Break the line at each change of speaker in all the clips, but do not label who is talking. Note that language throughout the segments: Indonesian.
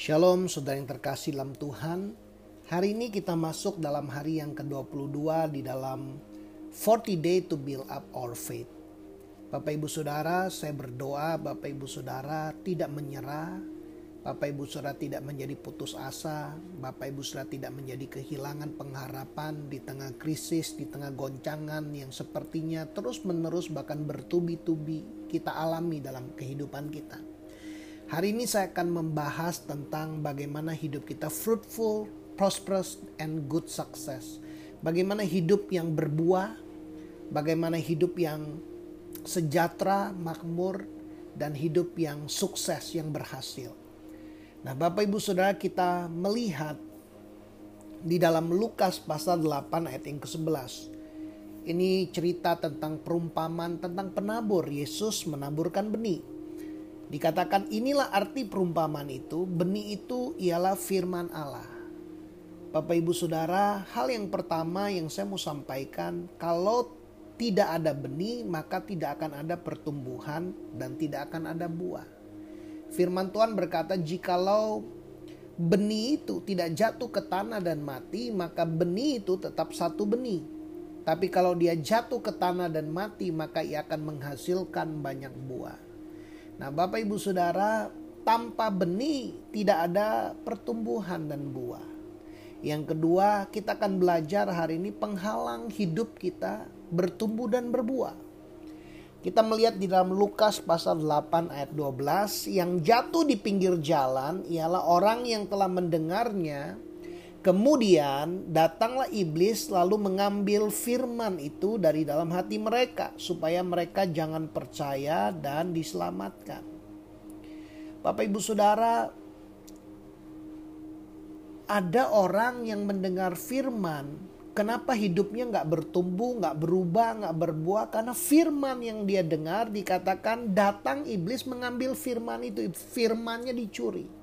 Shalom saudara yang terkasih dalam Tuhan. Hari ini kita masuk dalam hari yang ke-22 di dalam 40 day to build up our faith. Bapak Ibu Saudara, saya berdoa Bapak Ibu Saudara tidak menyerah, Bapak Ibu Saudara tidak menjadi putus asa, Bapak Ibu Saudara tidak menjadi kehilangan pengharapan di tengah krisis, di tengah goncangan yang sepertinya terus-menerus bahkan bertubi-tubi kita alami dalam kehidupan kita. Hari ini saya akan membahas tentang bagaimana hidup kita fruitful, prosperous, and good success. Bagaimana hidup yang berbuah, bagaimana hidup yang sejahtera, makmur, dan hidup yang sukses, yang berhasil. Nah, Bapak Ibu Saudara, kita melihat di dalam Lukas pasal 8 ayat yang ke-11. Ini cerita tentang perumpamaan tentang penabur. Yesus menaburkan benih. Dikatakan inilah arti perumpamaan itu. Benih itu ialah firman Allah. Bapak Ibu Saudara, hal yang pertama yang saya mau sampaikan, kalau tidak ada benih, maka tidak akan ada pertumbuhan dan tidak akan ada buah. Firman Tuhan berkata, "Jikalau benih itu tidak jatuh ke tanah dan mati, maka benih itu tetap satu benih. Tapi kalau dia jatuh ke tanah dan mati, maka ia akan menghasilkan banyak buah." Nah, Bapak Ibu Saudara, tanpa benih tidak ada pertumbuhan dan buah. Yang kedua, kita akan belajar hari ini penghalang hidup kita bertumbuh dan berbuah. Kita melihat di dalam Lukas pasal 8 ayat 12 yang jatuh di pinggir jalan ialah orang yang telah mendengarnya Kemudian datanglah iblis lalu mengambil firman itu dari dalam hati mereka supaya mereka jangan percaya dan diselamatkan. Bapak Ibu Saudara, ada orang yang mendengar firman Kenapa hidupnya nggak bertumbuh, nggak berubah, nggak berbuah? Karena firman yang dia dengar dikatakan datang iblis mengambil firman itu, firmannya dicuri.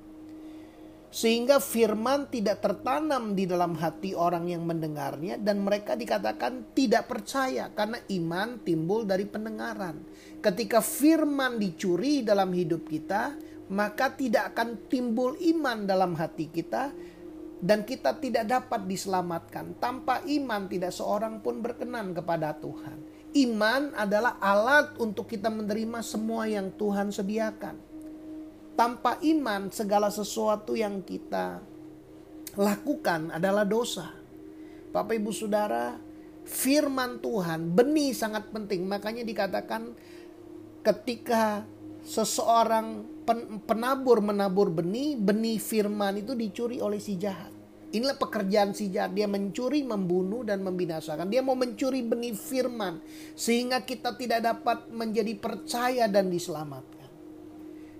Sehingga firman tidak tertanam di dalam hati orang yang mendengarnya dan mereka dikatakan tidak percaya karena iman timbul dari pendengaran. Ketika firman dicuri dalam hidup kita, maka tidak akan timbul iman dalam hati kita dan kita tidak dapat diselamatkan. Tanpa iman tidak seorang pun berkenan kepada Tuhan. Iman adalah alat untuk kita menerima semua yang Tuhan sediakan. Tanpa iman segala sesuatu yang kita lakukan adalah dosa. Bapak Ibu Saudara, firman Tuhan, benih sangat penting. Makanya dikatakan ketika seseorang penabur menabur benih, benih firman itu dicuri oleh si jahat. Inilah pekerjaan si jahat. Dia mencuri, membunuh, dan membinasakan. Dia mau mencuri benih firman. Sehingga kita tidak dapat menjadi percaya dan diselamatkan.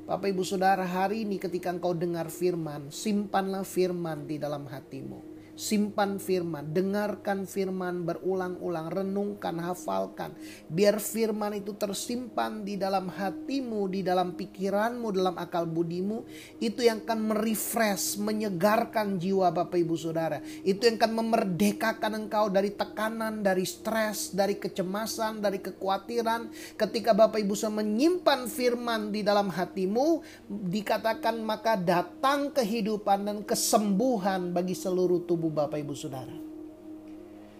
Bapak ibu saudara hari ini ketika engkau dengar firman. Simpanlah firman di dalam hatimu simpan firman, dengarkan firman berulang-ulang, renungkan, hafalkan. Biar firman itu tersimpan di dalam hatimu, di dalam pikiranmu, dalam akal budimu. Itu yang akan merefresh, menyegarkan jiwa Bapak Ibu Saudara. Itu yang akan memerdekakan engkau dari tekanan, dari stres, dari kecemasan, dari kekhawatiran. Ketika Bapak Ibu Saudara menyimpan firman di dalam hatimu, dikatakan maka datang kehidupan dan kesembuhan bagi seluruh tubuh Bapak Ibu Saudara.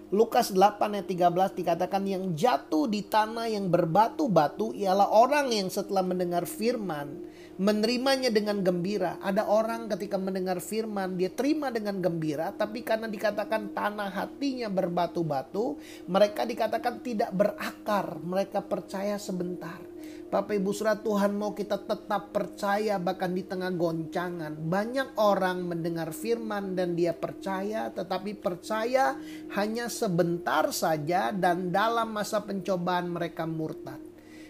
Lukas 8 ayat 13 dikatakan yang jatuh di tanah yang berbatu-batu ialah orang yang setelah mendengar firman menerimanya dengan gembira. Ada orang ketika mendengar firman dia terima dengan gembira tapi karena dikatakan tanah hatinya berbatu-batu mereka dikatakan tidak berakar, mereka percaya sebentar. Bapak Ibu Saudara Tuhan mau kita tetap percaya bahkan di tengah goncangan. Banyak orang mendengar firman dan dia percaya tetapi percaya hanya sebentar saja dan dalam masa pencobaan mereka murtad.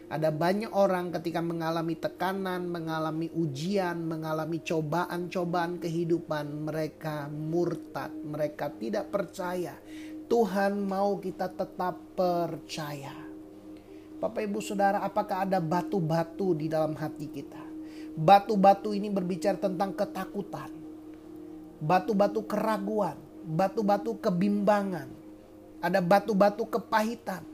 Ada banyak orang ketika mengalami tekanan, mengalami ujian, mengalami cobaan-cobaan kehidupan, mereka murtad, mereka tidak percaya. Tuhan mau kita tetap percaya. Bapak Ibu Saudara, apakah ada batu-batu di dalam hati kita? Batu-batu ini berbicara tentang ketakutan. Batu-batu keraguan, batu-batu kebimbangan. Ada batu-batu kepahitan,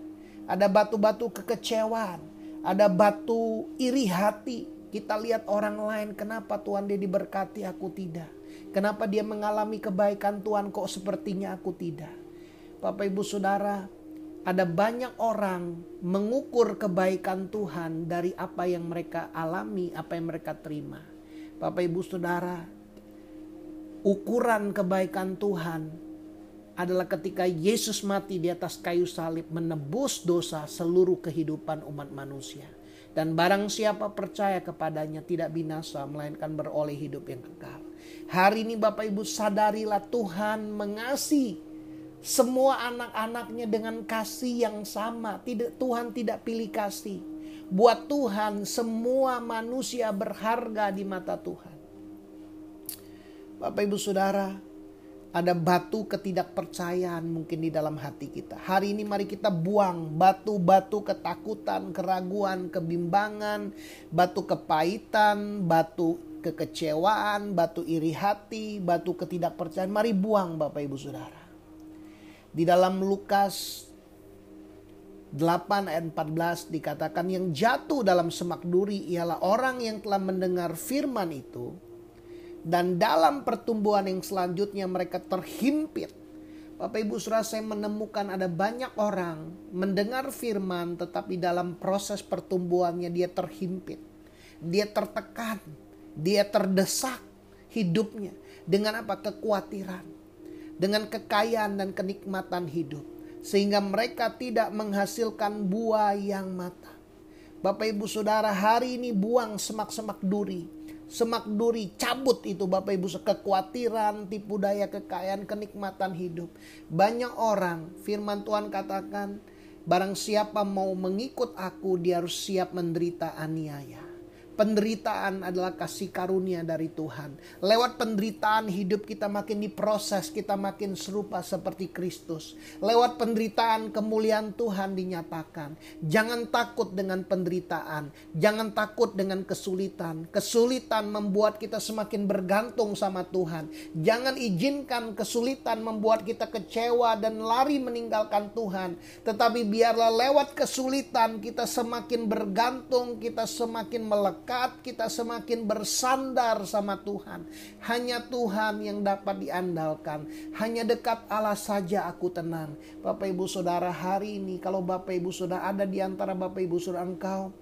ada batu-batu kekecewaan, ada batu iri hati, Kita lihat orang lain, kenapa Tuhan dia diberkati, aku tidak. Kenapa dia mengalami kebaikan Tuhan kok sepertinya aku tidak. Bapak Ibu Saudara, ada banyak orang mengukur kebaikan Tuhan dari apa yang mereka alami, apa yang mereka terima. Bapak Ibu Saudara, ukuran kebaikan Tuhan adalah ketika Yesus mati di atas kayu salib menebus dosa seluruh kehidupan umat manusia. Dan barang siapa percaya kepadanya tidak binasa melainkan beroleh hidup yang kekal. Hari ini Bapak Ibu sadarilah Tuhan mengasihi semua anak-anaknya dengan kasih yang sama. Tidak Tuhan tidak pilih kasih. Buat Tuhan semua manusia berharga di mata Tuhan. Bapak Ibu Saudara, ada batu ketidakpercayaan mungkin di dalam hati kita. Hari ini mari kita buang batu-batu ketakutan, keraguan, kebimbangan, batu kepahitan, batu kekecewaan, batu iri hati, batu ketidakpercayaan. Mari buang Bapak Ibu Saudara. Di dalam Lukas 8 ayat 14 dikatakan yang jatuh dalam semak duri ialah orang yang telah mendengar firman itu dan dalam pertumbuhan yang selanjutnya mereka terhimpit. Bapak Ibu Saudara saya menemukan ada banyak orang mendengar firman tetapi dalam proses pertumbuhannya dia terhimpit. Dia tertekan, dia terdesak hidupnya dengan apa? kekhawatiran, dengan kekayaan dan kenikmatan hidup sehingga mereka tidak menghasilkan buah yang matang. Bapak Ibu Saudara, hari ini buang semak-semak duri semak duri, cabut itu Bapak Ibu kekhawatiran, tipu daya kekayaan, kenikmatan hidup. Banyak orang, firman Tuhan katakan, barang siapa mau mengikut aku, dia harus siap menderita aniaya. Penderitaan adalah kasih karunia dari Tuhan. Lewat penderitaan hidup kita makin diproses, kita makin serupa seperti Kristus. Lewat penderitaan kemuliaan Tuhan dinyatakan. Jangan takut dengan penderitaan, jangan takut dengan kesulitan. Kesulitan membuat kita semakin bergantung sama Tuhan. Jangan izinkan kesulitan membuat kita kecewa dan lari meninggalkan Tuhan. Tetapi biarlah lewat kesulitan kita semakin bergantung, kita semakin melekat dekat, kita semakin bersandar sama Tuhan. Hanya Tuhan yang dapat diandalkan. Hanya dekat Allah saja aku tenang. Bapak Ibu Saudara hari ini kalau Bapak Ibu Saudara ada di antara Bapak Ibu Saudara engkau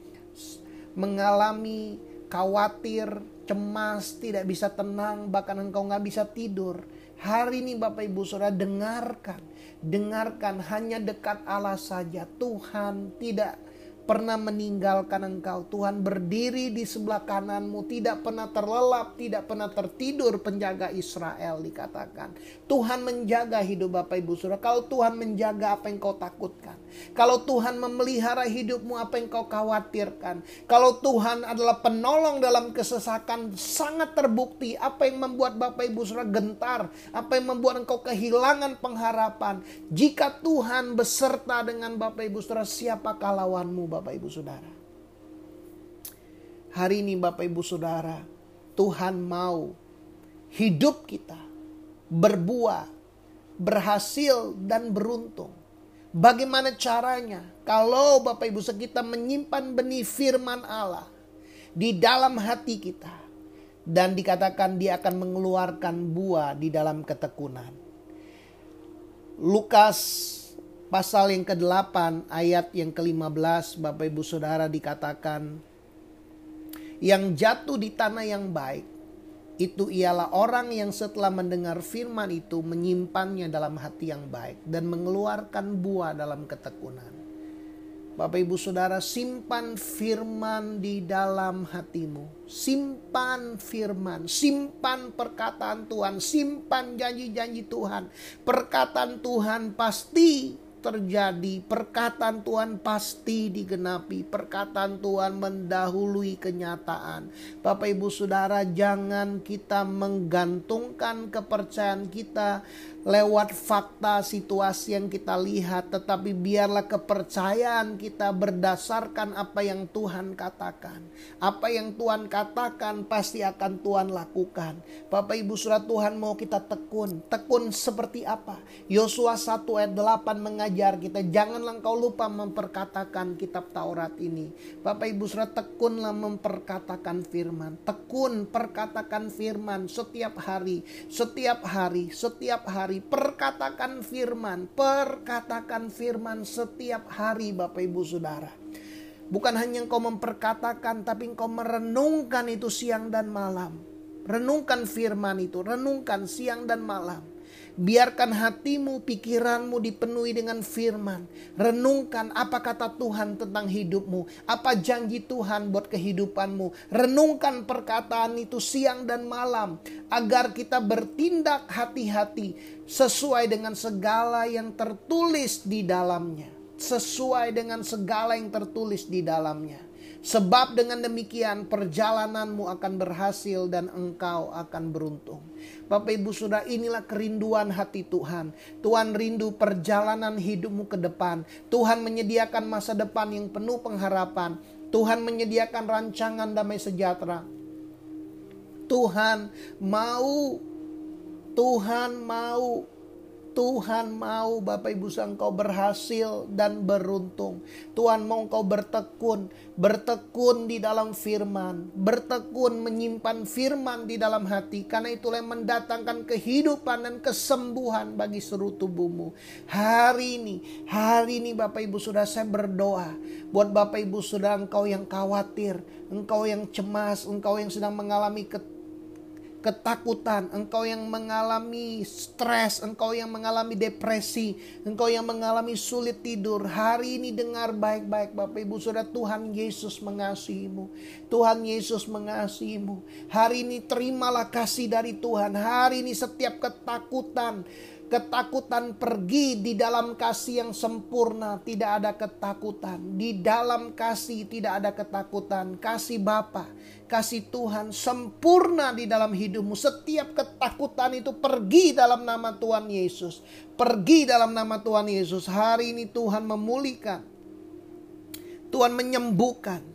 mengalami khawatir, cemas, tidak bisa tenang, bahkan engkau nggak bisa tidur. Hari ini Bapak Ibu Saudara dengarkan, dengarkan hanya dekat Allah saja. Tuhan tidak pernah meninggalkan engkau. Tuhan berdiri di sebelah kananmu, tidak pernah terlelap, tidak pernah tertidur penjaga Israel dikatakan. Tuhan menjaga hidup Bapak Ibu Saudara. Kalau Tuhan menjaga apa yang kau takutkan. Kalau Tuhan memelihara hidupmu apa yang kau khawatirkan. Kalau Tuhan adalah penolong dalam kesesakan sangat terbukti apa yang membuat Bapak Ibu Saudara gentar. Apa yang membuat engkau kehilangan pengharapan. Jika Tuhan beserta dengan Bapak Ibu Saudara siapakah lawanmu Bapak Ibu Saudara. Hari ini Bapak Ibu Saudara, Tuhan mau hidup kita berbuah, berhasil dan beruntung. Bagaimana caranya? Kalau Bapak Ibu kita menyimpan benih firman Allah di dalam hati kita dan dikatakan dia akan mengeluarkan buah di dalam ketekunan. Lukas pasal yang ke-8 ayat yang ke-15 Bapak Ibu Saudara dikatakan yang jatuh di tanah yang baik itu ialah orang yang setelah mendengar firman itu menyimpannya dalam hati yang baik dan mengeluarkan buah dalam ketekunan. Bapak Ibu Saudara simpan firman di dalam hatimu. Simpan firman, simpan perkataan Tuhan, simpan janji-janji Tuhan. Perkataan Tuhan pasti terjadi, perkataan Tuhan pasti digenapi, perkataan Tuhan mendahului kenyataan. Bapak Ibu Saudara, jangan kita menggantungkan kepercayaan kita lewat fakta situasi yang kita lihat, tetapi biarlah kepercayaan kita berdasarkan apa yang Tuhan katakan. Apa yang Tuhan katakan pasti akan Tuhan lakukan. Bapak Ibu Saudara Tuhan mau kita tekun. Tekun seperti apa? Yosua 1 ayat 8 mengajar kita. Janganlah engkau lupa memperkatakan kitab Taurat ini. Bapak Ibu Saudara tekunlah memperkatakan firman. Tekun perkatakan firman setiap hari, setiap hari, setiap hari. Perkatakan firman, perkatakan firman setiap hari Bapak Ibu Saudara. Bukan hanya engkau memperkatakan, tapi engkau merenungkan itu siang dan malam. Renungkan firman itu, renungkan siang dan malam. Biarkan hatimu, pikiranmu dipenuhi dengan firman. Renungkan apa kata Tuhan tentang hidupmu. Apa janji Tuhan buat kehidupanmu. Renungkan perkataan itu siang dan malam. Agar kita bertindak hati-hati sesuai dengan segala yang tertulis di dalamnya. Sesuai dengan segala yang tertulis di dalamnya. Sebab dengan demikian perjalananmu akan berhasil dan engkau akan beruntung. Bapak Ibu Saudara inilah kerinduan hati Tuhan. Tuhan rindu perjalanan hidupmu ke depan. Tuhan menyediakan masa depan yang penuh pengharapan. Tuhan menyediakan rancangan damai sejahtera. Tuhan mau Tuhan mau Tuhan mau Bapak Ibu engkau berhasil dan beruntung. Tuhan mau engkau bertekun, bertekun di dalam firman, bertekun menyimpan firman di dalam hati. Karena itulah yang mendatangkan kehidupan dan kesembuhan bagi seluruh tubuhmu. Hari ini, hari ini Bapak Ibu sudah saya berdoa buat Bapak Ibu sudah engkau yang khawatir, engkau yang cemas, engkau yang sedang mengalami ket ketakutan, engkau yang mengalami stres, engkau yang mengalami depresi, engkau yang mengalami sulit tidur. Hari ini dengar baik-baik Bapak Ibu Saudara, Tuhan Yesus mengasihimu. Tuhan Yesus mengasihimu. Hari ini terimalah kasih dari Tuhan. Hari ini setiap ketakutan, Ketakutan pergi di dalam kasih yang sempurna, tidak ada ketakutan. Di dalam kasih tidak ada ketakutan. Kasih Bapa, kasih Tuhan sempurna di dalam hidupmu. Setiap ketakutan itu pergi dalam nama Tuhan Yesus. Pergi dalam nama Tuhan Yesus. Hari ini Tuhan memulihkan. Tuhan menyembuhkan.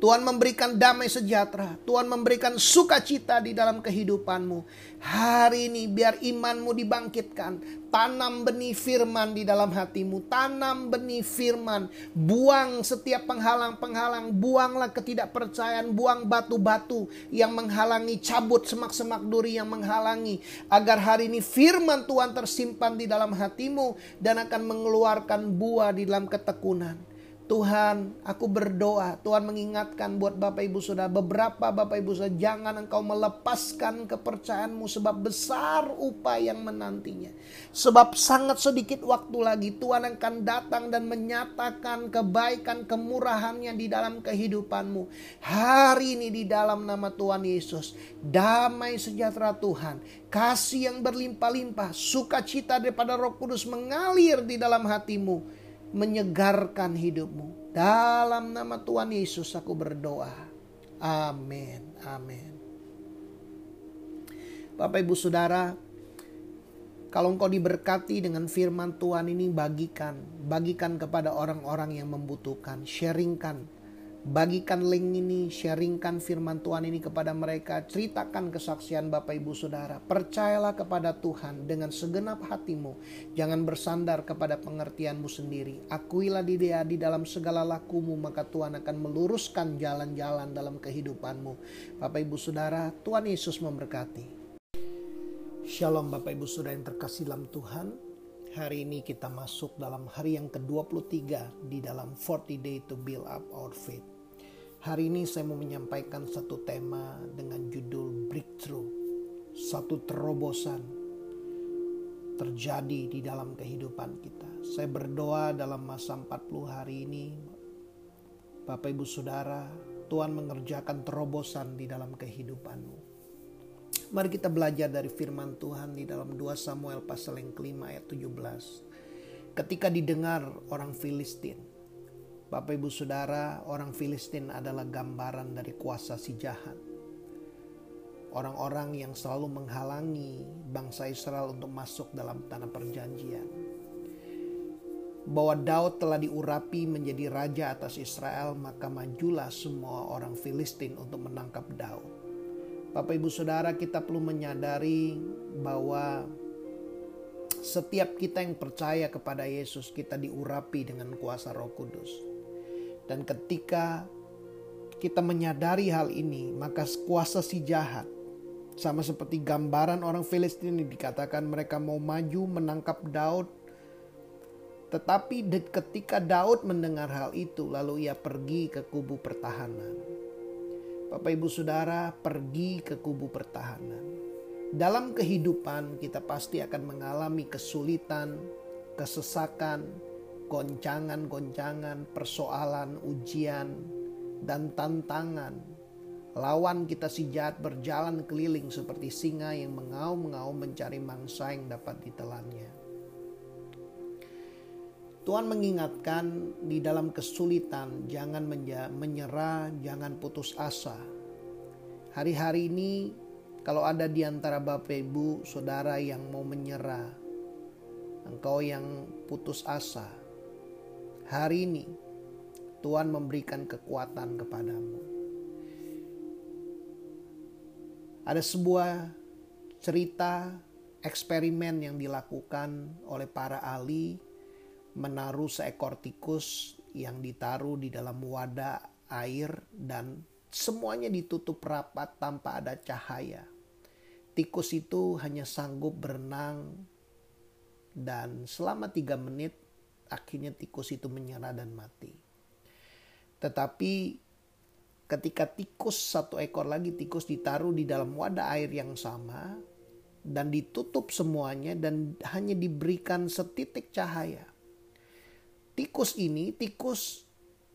Tuhan memberikan damai sejahtera. Tuhan memberikan sukacita di dalam kehidupanmu. Hari ini biar imanmu dibangkitkan. Tanam benih firman di dalam hatimu. Tanam benih firman. Buang setiap penghalang-penghalang. Buanglah ketidakpercayaan. Buang batu-batu yang menghalangi. Cabut semak-semak duri yang menghalangi. Agar hari ini firman Tuhan tersimpan di dalam hatimu. Dan akan mengeluarkan buah di dalam ketekunan. Tuhan, aku berdoa, Tuhan mengingatkan buat Bapak Ibu Saudara, beberapa Bapak Ibu Saudara, jangan engkau melepaskan kepercayaanmu sebab besar upah yang menantinya. Sebab sangat sedikit waktu lagi Tuhan akan datang dan menyatakan kebaikan kemurahannya di dalam kehidupanmu. Hari ini di dalam nama Tuhan Yesus, damai sejahtera Tuhan, kasih yang berlimpah-limpah, sukacita daripada Roh Kudus mengalir di dalam hatimu menyegarkan hidupmu. Dalam nama Tuhan Yesus aku berdoa. Amin. Amin. Bapak Ibu Saudara, kalau engkau diberkati dengan firman Tuhan ini bagikan, bagikan kepada orang-orang yang membutuhkan, sharingkan Bagikan link ini, sharingkan firman Tuhan ini kepada mereka. Ceritakan kesaksian Bapak Ibu Saudara. Percayalah kepada Tuhan dengan segenap hatimu. Jangan bersandar kepada pengertianmu sendiri. Akuilah di dia di dalam segala lakumu, maka Tuhan akan meluruskan jalan-jalan dalam kehidupanmu. Bapak Ibu Saudara, Tuhan Yesus memberkati. Shalom Bapak Ibu Saudara yang terkasih dalam Tuhan. Hari ini kita masuk dalam hari yang ke-23 di dalam 40 day to build up our faith. Hari ini saya mau menyampaikan satu tema dengan judul breakthrough. Satu terobosan terjadi di dalam kehidupan kita. Saya berdoa dalam masa 40 hari ini Bapak Ibu Saudara, Tuhan mengerjakan terobosan di dalam kehidupanmu. Mari kita belajar dari firman Tuhan di dalam 2 Samuel pasal yang kelima ayat 17. Ketika didengar orang Filistin. Bapak ibu saudara orang Filistin adalah gambaran dari kuasa si jahat. Orang-orang yang selalu menghalangi bangsa Israel untuk masuk dalam tanah perjanjian. Bahwa Daud telah diurapi menjadi raja atas Israel maka majulah semua orang Filistin untuk menangkap Daud Bapak Ibu Saudara kita perlu menyadari bahwa Setiap kita yang percaya kepada Yesus, kita diurapi dengan kuasa Roh Kudus. Dan ketika kita menyadari hal ini, maka kuasa si jahat sama seperti gambaran orang Filistin ini dikatakan mereka mau maju menangkap Daud. Tetapi ketika Daud mendengar hal itu lalu ia pergi ke kubu pertahanan. Bapak Ibu Saudara pergi ke kubu pertahanan. Dalam kehidupan kita pasti akan mengalami kesulitan, kesesakan, goncangan-goncangan, persoalan, ujian, dan tantangan Lawan kita si jahat berjalan keliling seperti singa yang mengaum-ngaum mencari mangsa yang dapat ditelannya. Tuhan mengingatkan di dalam kesulitan jangan menyerah, jangan putus asa. Hari-hari ini kalau ada di antara Bapak Ibu, Saudara yang mau menyerah, engkau yang putus asa, hari ini Tuhan memberikan kekuatan kepadamu. Ada sebuah cerita eksperimen yang dilakukan oleh para ahli menaruh seekor tikus yang ditaruh di dalam wadah air dan semuanya ditutup rapat tanpa ada cahaya. Tikus itu hanya sanggup berenang dan selama tiga menit akhirnya tikus itu menyerah dan mati. Tetapi ketika tikus satu ekor lagi tikus ditaruh di dalam wadah air yang sama dan ditutup semuanya dan hanya diberikan setitik cahaya. Tikus ini tikus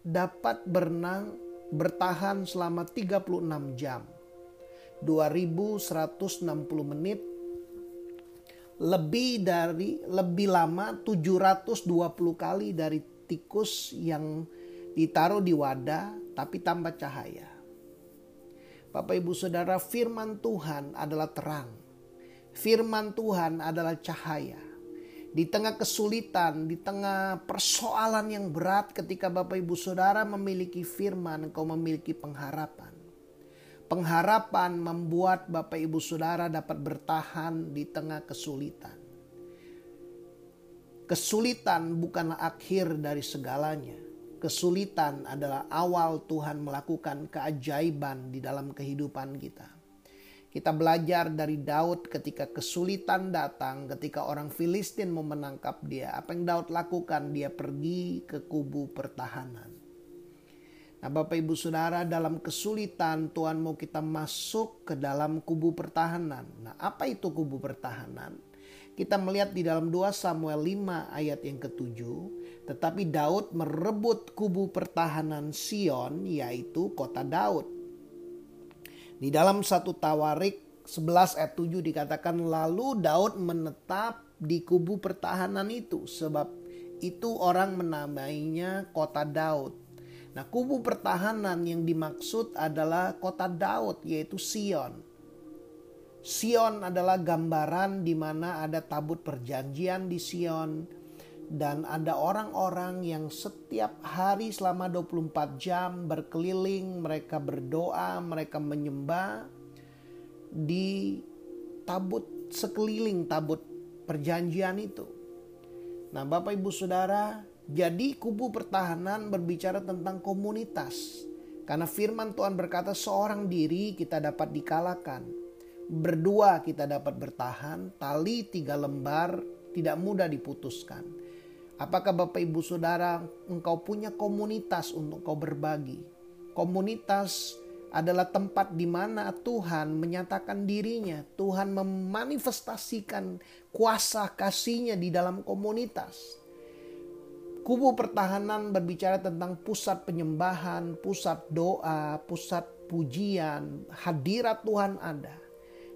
dapat berenang bertahan selama 36 jam. 2160 menit lebih dari lebih lama 720 kali dari tikus yang ditaruh di wadah tapi tanpa cahaya. Bapak Ibu Saudara, firman Tuhan adalah terang. Firman Tuhan adalah cahaya. Di tengah kesulitan, di tengah persoalan yang berat ketika Bapak Ibu Saudara memiliki firman, engkau memiliki pengharapan. Pengharapan membuat Bapak Ibu Saudara dapat bertahan di tengah kesulitan. Kesulitan bukanlah akhir dari segalanya kesulitan adalah awal Tuhan melakukan keajaiban di dalam kehidupan kita. Kita belajar dari Daud ketika kesulitan datang, ketika orang Filistin mau menangkap dia. Apa yang Daud lakukan? Dia pergi ke kubu pertahanan. Nah Bapak Ibu Saudara dalam kesulitan Tuhan mau kita masuk ke dalam kubu pertahanan. Nah apa itu kubu pertahanan? Kita melihat di dalam 2 Samuel 5 ayat yang ketujuh tetapi Daud merebut kubu pertahanan Sion yaitu kota Daud. Di dalam satu Tawarik 11 ayat 7 dikatakan lalu Daud menetap di kubu pertahanan itu sebab itu orang menamainya kota Daud. Nah kubu pertahanan yang dimaksud adalah kota Daud yaitu Sion. Sion adalah gambaran di mana ada tabut perjanjian di Sion dan ada orang-orang yang setiap hari selama 24 jam berkeliling, mereka berdoa, mereka menyembah di tabut sekeliling tabut perjanjian itu. Nah, Bapak Ibu Saudara, jadi kubu pertahanan berbicara tentang komunitas. Karena firman Tuhan berkata seorang diri kita dapat dikalahkan. Berdua kita dapat bertahan, tali tiga lembar tidak mudah diputuskan. Apakah Bapak Ibu Saudara engkau punya komunitas untuk kau berbagi? Komunitas adalah tempat di mana Tuhan menyatakan dirinya. Tuhan memanifestasikan kuasa kasihnya di dalam komunitas. Kubu pertahanan berbicara tentang pusat penyembahan, pusat doa, pusat pujian, hadirat Tuhan ada.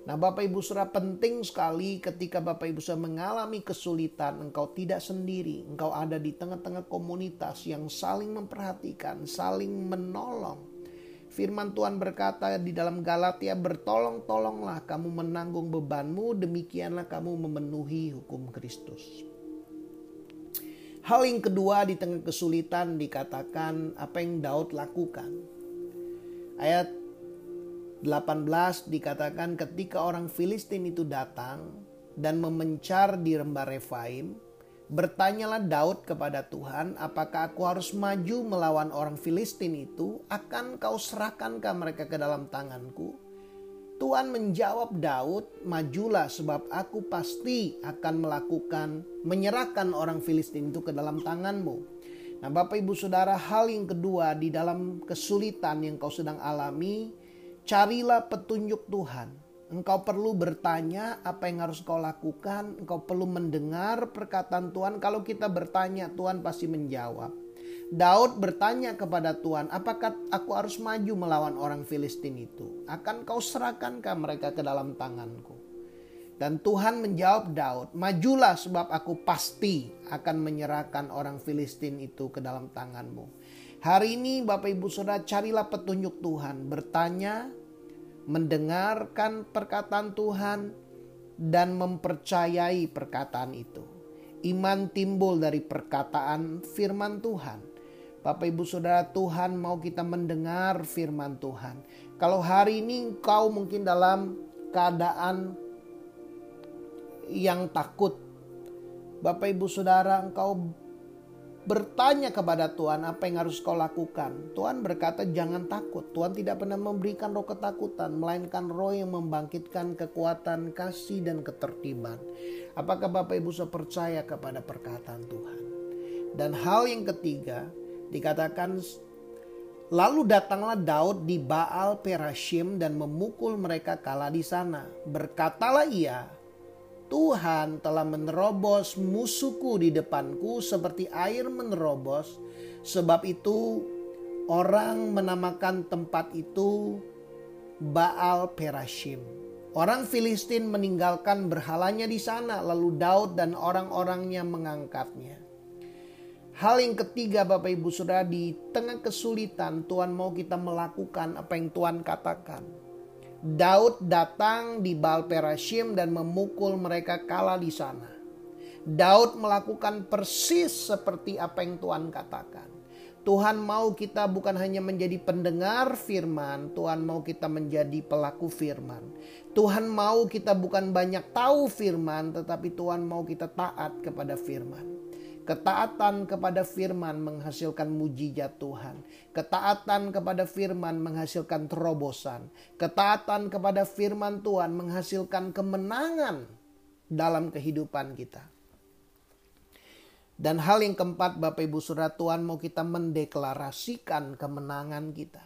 Nah Bapak Ibu Saudara penting sekali ketika Bapak Ibu Saudara mengalami kesulitan engkau tidak sendiri. Engkau ada di tengah-tengah komunitas yang saling memperhatikan, saling menolong. Firman Tuhan berkata di dalam Galatia bertolong-tolonglah kamu menanggung bebanmu demikianlah kamu memenuhi hukum Kristus. Hal yang kedua di tengah kesulitan dikatakan apa yang Daud lakukan. Ayat 18 dikatakan ketika orang Filistin itu datang, dan memencar di rembah Refaim, bertanyalah Daud kepada Tuhan, apakah aku harus maju melawan orang Filistin itu? Akan kau serahkankah mereka ke dalam tanganku? Tuhan menjawab Daud, majulah sebab aku pasti akan melakukan menyerahkan orang Filistin itu ke dalam tanganmu. Nah Bapak Ibu Saudara hal yang kedua di dalam kesulitan yang kau sedang alami, carilah petunjuk Tuhan. Engkau perlu bertanya apa yang harus kau lakukan. Engkau perlu mendengar perkataan Tuhan. Kalau kita bertanya, Tuhan pasti menjawab. Daud bertanya kepada Tuhan, apakah aku harus maju melawan orang Filistin itu? Akan kau serahkankah mereka ke dalam tanganku? Dan Tuhan menjawab Daud, majulah sebab aku pasti akan menyerahkan orang Filistin itu ke dalam tanganmu. Hari ini Bapak Ibu Saudara carilah petunjuk Tuhan, bertanya, mendengarkan perkataan Tuhan, dan mempercayai perkataan itu. Iman timbul dari perkataan firman Tuhan. Bapak Ibu Saudara Tuhan mau kita mendengar firman Tuhan. Kalau hari ini engkau mungkin dalam keadaan yang takut. Bapak Ibu Saudara engkau bertanya kepada Tuhan apa yang harus kau lakukan. Tuhan berkata jangan takut. Tuhan tidak pernah memberikan roh ketakutan. Melainkan roh yang membangkitkan kekuatan, kasih dan ketertiban. Apakah Bapak Ibu sudah percaya kepada perkataan Tuhan? Dan hal yang ketiga, Dikatakan Lalu datanglah Daud di Baal Perashim dan memukul mereka kala di sana. Berkatalah ia, Tuhan telah menerobos musuhku di depanku seperti air menerobos. Sebab itu orang menamakan tempat itu Baal Perashim. Orang Filistin meninggalkan berhalanya di sana, lalu Daud dan orang-orangnya mengangkatnya. Hal yang ketiga Bapak Ibu Saudara di tengah kesulitan Tuhan mau kita melakukan apa yang Tuhan katakan. Daud datang di Baal Perashim dan memukul mereka kala di sana. Daud melakukan persis seperti apa yang Tuhan katakan. Tuhan mau kita bukan hanya menjadi pendengar firman, Tuhan mau kita menjadi pelaku firman. Tuhan mau kita bukan banyak tahu firman, tetapi Tuhan mau kita taat kepada firman. Ketaatan kepada firman menghasilkan mujizat Tuhan. Ketaatan kepada firman menghasilkan terobosan. Ketaatan kepada firman Tuhan menghasilkan kemenangan dalam kehidupan kita. Dan hal yang keempat Bapak Ibu Saudara Tuhan mau kita mendeklarasikan kemenangan kita.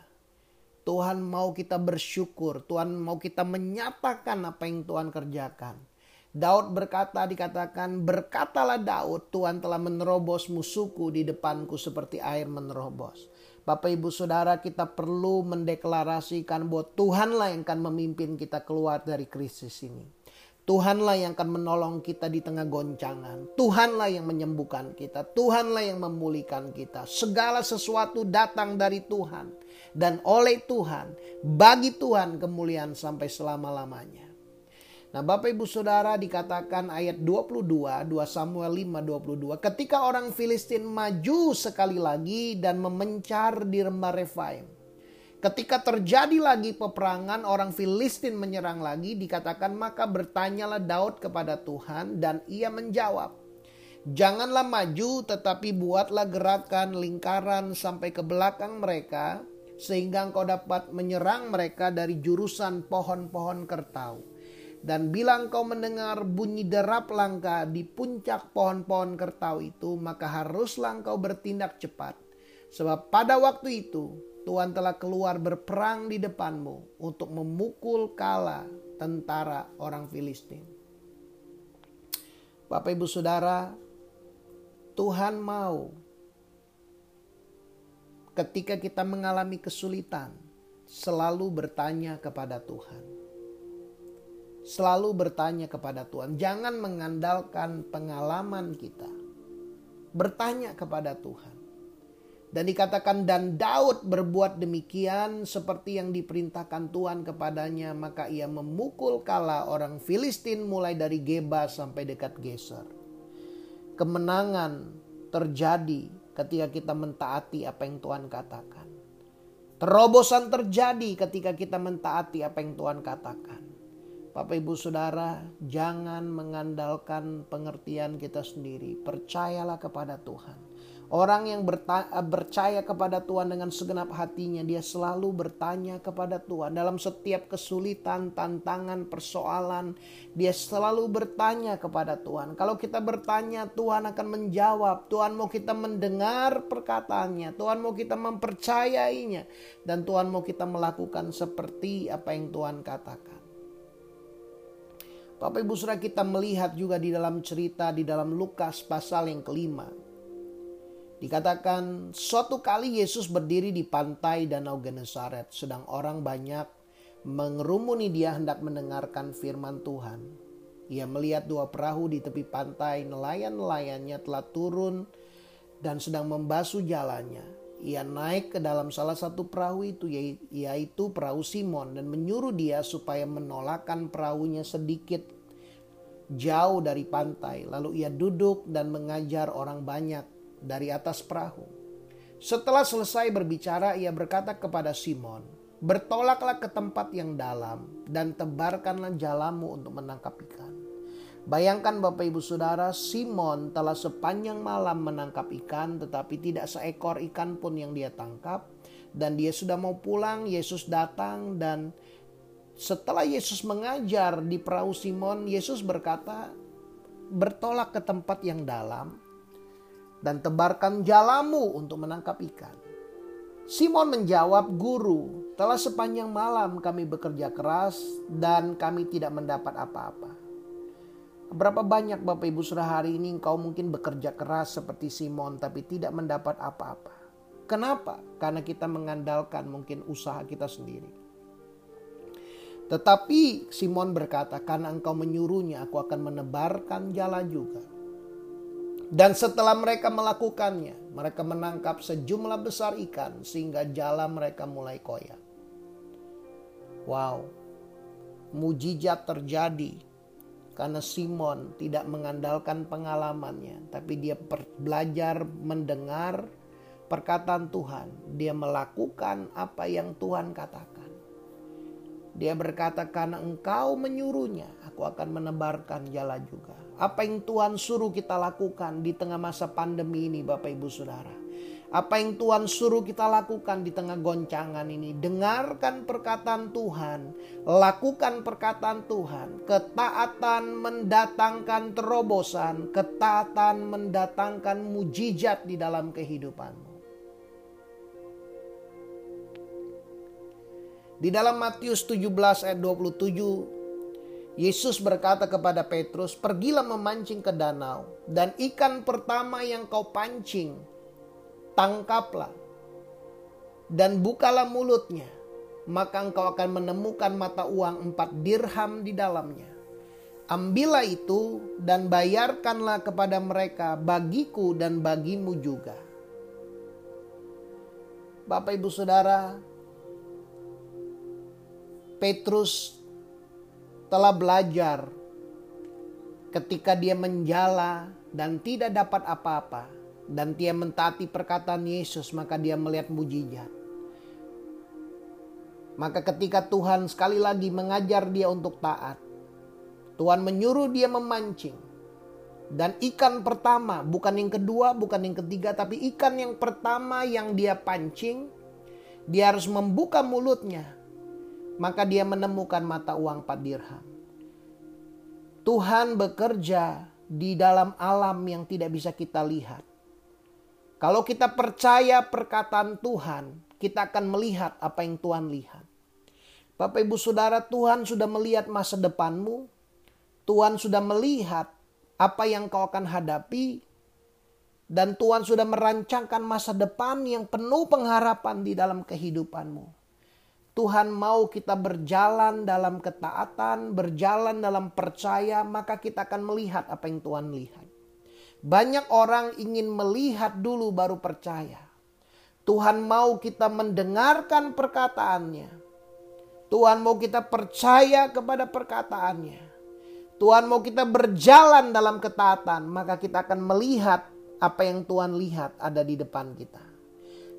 Tuhan mau kita bersyukur, Tuhan mau kita menyatakan apa yang Tuhan kerjakan. Daud berkata dikatakan berkatalah Daud Tuhan telah menerobos musuhku di depanku seperti air menerobos. Bapak ibu saudara kita perlu mendeklarasikan bahwa Tuhanlah yang akan memimpin kita keluar dari krisis ini. Tuhanlah yang akan menolong kita di tengah goncangan. Tuhanlah yang menyembuhkan kita. Tuhanlah yang memulihkan kita. Segala sesuatu datang dari Tuhan. Dan oleh Tuhan, bagi Tuhan kemuliaan sampai selama-lamanya. Nah Bapak Ibu Saudara dikatakan ayat 22, 2 Samuel 5, 22. Ketika orang Filistin maju sekali lagi dan memencar di rembah Refaim. Ketika terjadi lagi peperangan orang Filistin menyerang lagi dikatakan maka bertanyalah Daud kepada Tuhan dan ia menjawab. Janganlah maju tetapi buatlah gerakan lingkaran sampai ke belakang mereka sehingga engkau dapat menyerang mereka dari jurusan pohon-pohon kertau. Dan bila engkau mendengar bunyi derap langka di puncak pohon-pohon kertau itu, maka haruslah engkau bertindak cepat. Sebab pada waktu itu Tuhan telah keluar berperang di depanmu untuk memukul kala tentara orang Filistin. Bapak Ibu Saudara, Tuhan mau ketika kita mengalami kesulitan selalu bertanya kepada Tuhan selalu bertanya kepada Tuhan. Jangan mengandalkan pengalaman kita. Bertanya kepada Tuhan. Dan dikatakan dan Daud berbuat demikian seperti yang diperintahkan Tuhan kepadanya. Maka ia memukul kala orang Filistin mulai dari Geba sampai dekat Geser. Kemenangan terjadi ketika kita mentaati apa yang Tuhan katakan. Terobosan terjadi ketika kita mentaati apa yang Tuhan katakan Bapak Ibu Saudara, jangan mengandalkan pengertian kita sendiri. Percayalah kepada Tuhan. Orang yang percaya kepada Tuhan dengan segenap hatinya, dia selalu bertanya kepada Tuhan. Dalam setiap kesulitan, tantangan, persoalan, dia selalu bertanya kepada Tuhan. Kalau kita bertanya, Tuhan akan menjawab. Tuhan mau kita mendengar perkataannya. Tuhan mau kita mempercayainya. Dan Tuhan mau kita melakukan seperti apa yang Tuhan katakan. Bapak Ibu Saudara kita melihat juga di dalam cerita di dalam Lukas pasal yang kelima Dikatakan suatu kali Yesus berdiri di pantai Danau Genesaret sedang orang banyak mengerumuni dia hendak mendengarkan firman Tuhan. Ia melihat dua perahu di tepi pantai, nelayan-nelayannya telah turun dan sedang membasuh jalannya. Ia naik ke dalam salah satu perahu itu yaitu perahu Simon dan menyuruh dia supaya menolakkan perahunya sedikit jauh dari pantai. Lalu ia duduk dan mengajar orang banyak dari atas perahu. Setelah selesai berbicara, ia berkata kepada Simon, "Bertolaklah ke tempat yang dalam dan tebarkanlah jalamu untuk menangkap ikan." Bayangkan Bapak Ibu Saudara, Simon telah sepanjang malam menangkap ikan tetapi tidak seekor ikan pun yang dia tangkap dan dia sudah mau pulang, Yesus datang dan setelah Yesus mengajar di perahu Simon, Yesus berkata, "Bertolak ke tempat yang dalam dan tebarkan jalamu untuk menangkap ikan. Simon menjawab, "Guru, telah sepanjang malam kami bekerja keras dan kami tidak mendapat apa-apa." Berapa banyak Bapak Ibu Saudara hari ini engkau mungkin bekerja keras seperti Simon tapi tidak mendapat apa-apa. Kenapa? Karena kita mengandalkan mungkin usaha kita sendiri. Tetapi Simon berkata, "Karena engkau menyuruhnya, aku akan menebarkan jala juga." Dan setelah mereka melakukannya, mereka menangkap sejumlah besar ikan sehingga jala mereka mulai koyak. Wow, mujizat terjadi karena Simon tidak mengandalkan pengalamannya, tapi dia belajar mendengar perkataan Tuhan. Dia melakukan apa yang Tuhan katakan. Dia berkata, "Karena engkau menyuruhnya, aku akan menebarkan jala juga." Apa yang Tuhan suruh kita lakukan di tengah masa pandemi ini Bapak Ibu Saudara. Apa yang Tuhan suruh kita lakukan di tengah goncangan ini. Dengarkan perkataan Tuhan. Lakukan perkataan Tuhan. Ketaatan mendatangkan terobosan. Ketaatan mendatangkan mujizat di dalam kehidupanmu. Di dalam Matius 17 ayat 27 Yesus berkata kepada Petrus, "Pergilah memancing ke danau, dan ikan pertama yang kau pancing, tangkaplah, dan bukalah mulutnya, maka engkau akan menemukan mata uang empat dirham di dalamnya. Ambillah itu dan bayarkanlah kepada mereka bagiku dan bagimu juga." Bapak, ibu, saudara, Petrus telah belajar ketika dia menjala dan tidak dapat apa-apa dan dia mentaati perkataan Yesus maka dia melihat mujizat. Maka ketika Tuhan sekali lagi mengajar dia untuk taat, Tuhan menyuruh dia memancing. Dan ikan pertama, bukan yang kedua, bukan yang ketiga, tapi ikan yang pertama yang dia pancing, dia harus membuka mulutnya maka dia menemukan mata uang 4 dirham. Tuhan bekerja di dalam alam yang tidak bisa kita lihat. Kalau kita percaya perkataan Tuhan, kita akan melihat apa yang Tuhan lihat. Bapak Ibu Saudara, Tuhan sudah melihat masa depanmu. Tuhan sudah melihat apa yang kau akan hadapi dan Tuhan sudah merancangkan masa depan yang penuh pengharapan di dalam kehidupanmu. Tuhan mau kita berjalan dalam ketaatan, berjalan dalam percaya, maka kita akan melihat apa yang Tuhan lihat. Banyak orang ingin melihat dulu baru percaya. Tuhan mau kita mendengarkan perkataannya. Tuhan mau kita percaya kepada perkataannya. Tuhan mau kita berjalan dalam ketaatan, maka kita akan melihat apa yang Tuhan lihat ada di depan kita.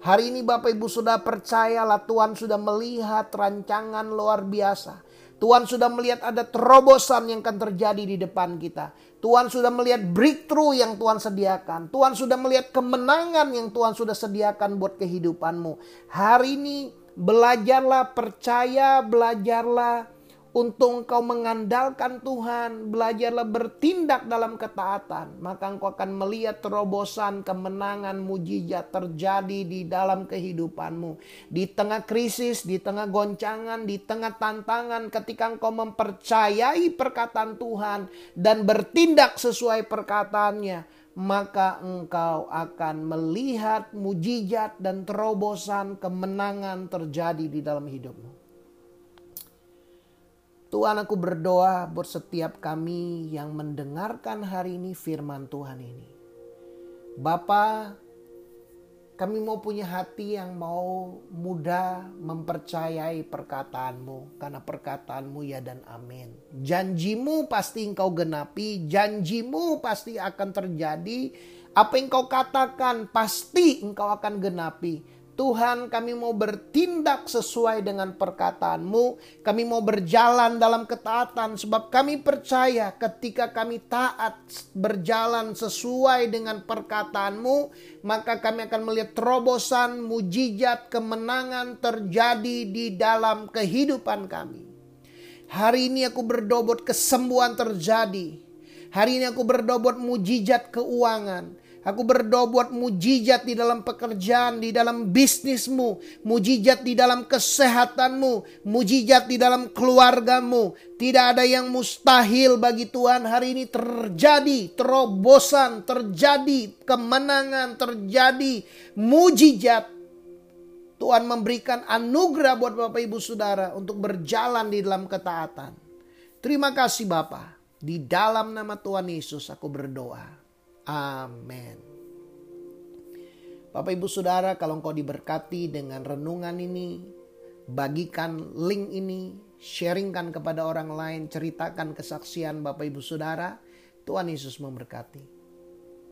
Hari ini Bapak Ibu sudah percayalah Tuhan sudah melihat rancangan luar biasa. Tuhan sudah melihat ada terobosan yang akan terjadi di depan kita. Tuhan sudah melihat breakthrough yang Tuhan sediakan. Tuhan sudah melihat kemenangan yang Tuhan sudah sediakan buat kehidupanmu. Hari ini belajarlah percaya, belajarlah untuk engkau mengandalkan Tuhan, belajarlah bertindak dalam ketaatan, maka engkau akan melihat terobosan, kemenangan, mujizat terjadi di dalam kehidupanmu. Di tengah krisis, di tengah goncangan, di tengah tantangan, ketika engkau mempercayai perkataan Tuhan dan bertindak sesuai perkataannya, maka engkau akan melihat mujizat dan terobosan kemenangan terjadi di dalam hidupmu. Tuhan aku berdoa buat setiap kami yang mendengarkan hari ini firman Tuhan ini. Bapa, kami mau punya hati yang mau mudah mempercayai perkataanmu. Karena perkataanmu ya dan amin. Janjimu pasti engkau genapi. Janjimu pasti akan terjadi. Apa yang engkau katakan pasti engkau akan genapi. Tuhan kami mau bertindak sesuai dengan perkataanmu. Kami mau berjalan dalam ketaatan sebab kami percaya ketika kami taat berjalan sesuai dengan perkataanmu. Maka kami akan melihat terobosan, mujizat, kemenangan terjadi di dalam kehidupan kami. Hari ini aku berdoa kesembuhan terjadi. Hari ini aku berdoa mujizat keuangan. Aku berdoa buat mujizat di dalam pekerjaan, di dalam bisnismu, mujizat di dalam kesehatanmu, mujizat di dalam keluargamu. Tidak ada yang mustahil bagi Tuhan hari ini terjadi terobosan, terjadi kemenangan, terjadi mujizat. Tuhan memberikan anugerah buat Bapak Ibu Saudara untuk berjalan di dalam ketaatan. Terima kasih Bapak. Di dalam nama Tuhan Yesus aku berdoa. Amin. Bapak Ibu Saudara, kalau engkau diberkati dengan renungan ini, bagikan link ini, sharingkan kepada orang lain, ceritakan kesaksian Bapak Ibu Saudara. Tuhan Yesus memberkati.